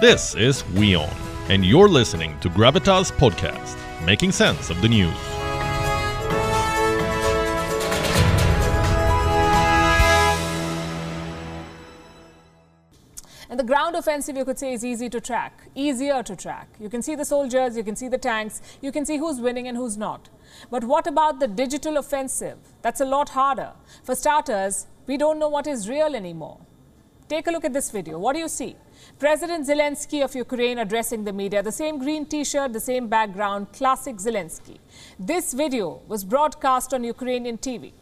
This is WION, and you're listening to Gravitas Podcast, making sense of the news. And the ground offensive, you could say, is easy to track, easier to track. You can see the soldiers, you can see the tanks, you can see who's winning and who's not. But what about the digital offensive? That's a lot harder. For starters, we don't know what is real anymore. Take a look at this video. What do you see? President Zelensky of Ukraine addressing the media, the same green t shirt, the same background, classic Zelensky. This video was broadcast on Ukrainian TV.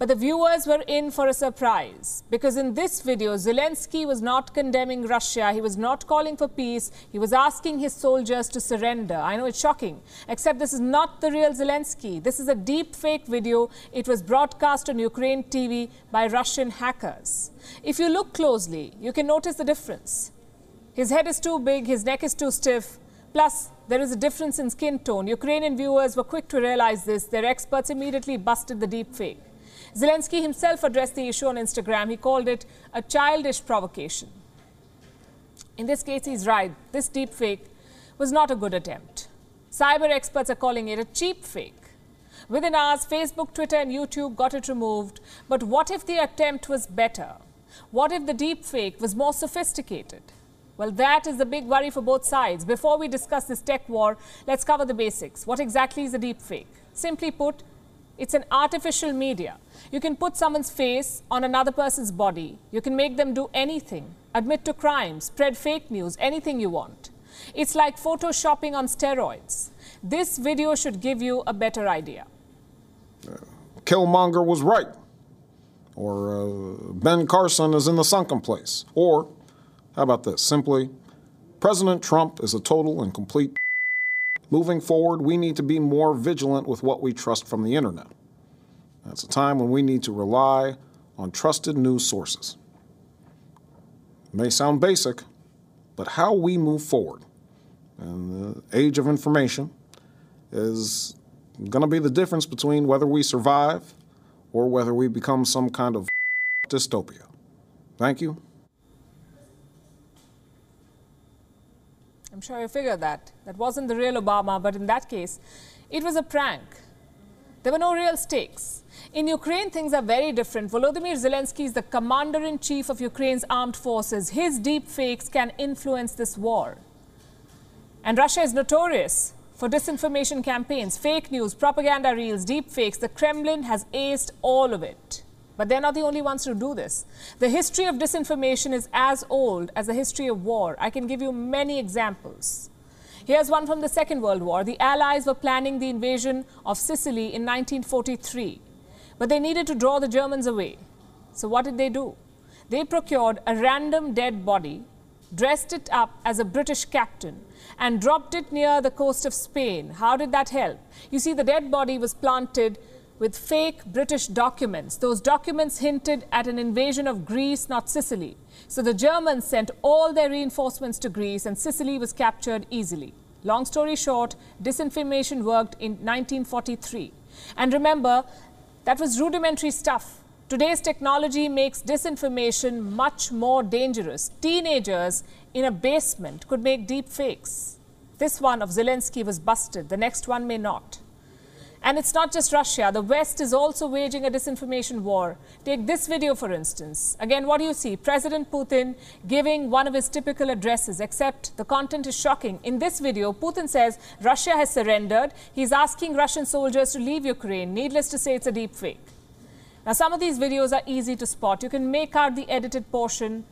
But the viewers were in for a surprise because in this video, Zelensky was not condemning Russia. He was not calling for peace. He was asking his soldiers to surrender. I know it's shocking, except this is not the real Zelensky. This is a deep fake video. It was broadcast on Ukraine TV by Russian hackers. If you look closely, you can notice the difference. His head is too big, his neck is too stiff. Plus, there is a difference in skin tone. Ukrainian viewers were quick to realize this. Their experts immediately busted the deep fake. Zelensky himself addressed the issue on Instagram. He called it a childish provocation. In this case, he's right. This deep fake was not a good attempt. Cyber experts are calling it a cheap fake. Within hours, Facebook, Twitter, and YouTube got it removed. But what if the attempt was better? What if the deep fake was more sophisticated? Well, that is the big worry for both sides. Before we discuss this tech war, let's cover the basics. What exactly is a deep fake? Simply put, it's an artificial media. You can put someone's face on another person's body. You can make them do anything, admit to crimes, spread fake news, anything you want. It's like photoshopping on steroids. This video should give you a better idea. Killmonger was right. Or uh, Ben Carson is in the sunken place. Or, how about this? Simply, President Trump is a total and complete. Moving forward, we need to be more vigilant with what we trust from the internet. That's a time when we need to rely on trusted news sources. It may sound basic, but how we move forward in the age of information is going to be the difference between whether we survive or whether we become some kind of dystopia. Thank you. I'm sure you figured that. That wasn't the real Obama, but in that case, it was a prank. There were no real stakes. In Ukraine, things are very different. Volodymyr Zelensky is the commander in chief of Ukraine's armed forces. His deep fakes can influence this war. And Russia is notorious for disinformation campaigns, fake news, propaganda reels, deep fakes. The Kremlin has aced all of it. But they're not the only ones to do this. The history of disinformation is as old as the history of war. I can give you many examples. Here's one from the Second World War. The Allies were planning the invasion of Sicily in 1943, but they needed to draw the Germans away. So, what did they do? They procured a random dead body, dressed it up as a British captain, and dropped it near the coast of Spain. How did that help? You see, the dead body was planted with fake British documents. Those documents hinted at an invasion of Greece, not Sicily. So the Germans sent all their reinforcements to Greece and Sicily was captured easily. Long story short, disinformation worked in 1943. And remember, that was rudimentary stuff. Today's technology makes disinformation much more dangerous. Teenagers in a basement could make deep fakes. This one of Zelensky was busted, the next one may not. And it's not just Russia. The West is also waging a disinformation war. Take this video, for instance. Again, what do you see? President Putin giving one of his typical addresses, except the content is shocking. In this video, Putin says Russia has surrendered. He's asking Russian soldiers to leave Ukraine. Needless to say, it's a deep fake. Now, some of these videos are easy to spot. You can make out the edited portion,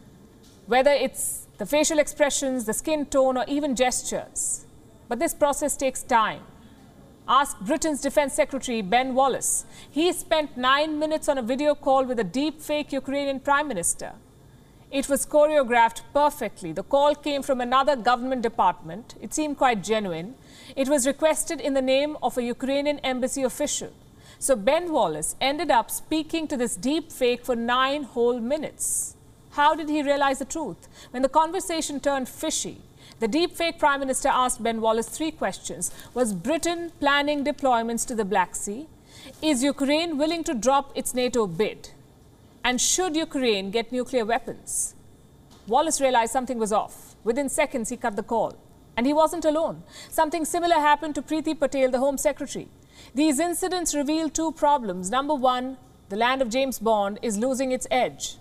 whether it's the facial expressions, the skin tone, or even gestures. But this process takes time. Ask Britain's Defense Secretary Ben Wallace. He spent nine minutes on a video call with a deep fake Ukrainian Prime Minister. It was choreographed perfectly. The call came from another government department. It seemed quite genuine. It was requested in the name of a Ukrainian embassy official. So Ben Wallace ended up speaking to this deep fake for nine whole minutes. How did he realize the truth? When the conversation turned fishy, the deepfake Prime Minister asked Ben Wallace three questions. Was Britain planning deployments to the Black Sea? Is Ukraine willing to drop its NATO bid? And should Ukraine get nuclear weapons? Wallace realized something was off. Within seconds, he cut the call. And he wasn't alone. Something similar happened to Priti Patel, the Home Secretary. These incidents reveal two problems. Number one, the land of James Bond is losing its edge.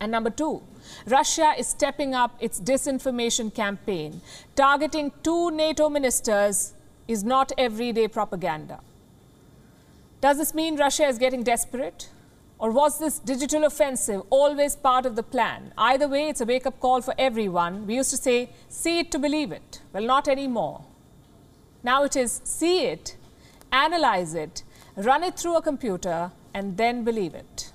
And number two, Russia is stepping up its disinformation campaign. Targeting two NATO ministers is not everyday propaganda. Does this mean Russia is getting desperate? Or was this digital offensive always part of the plan? Either way, it's a wake up call for everyone. We used to say, see it to believe it. Well, not anymore. Now it is see it, analyze it, run it through a computer, and then believe it.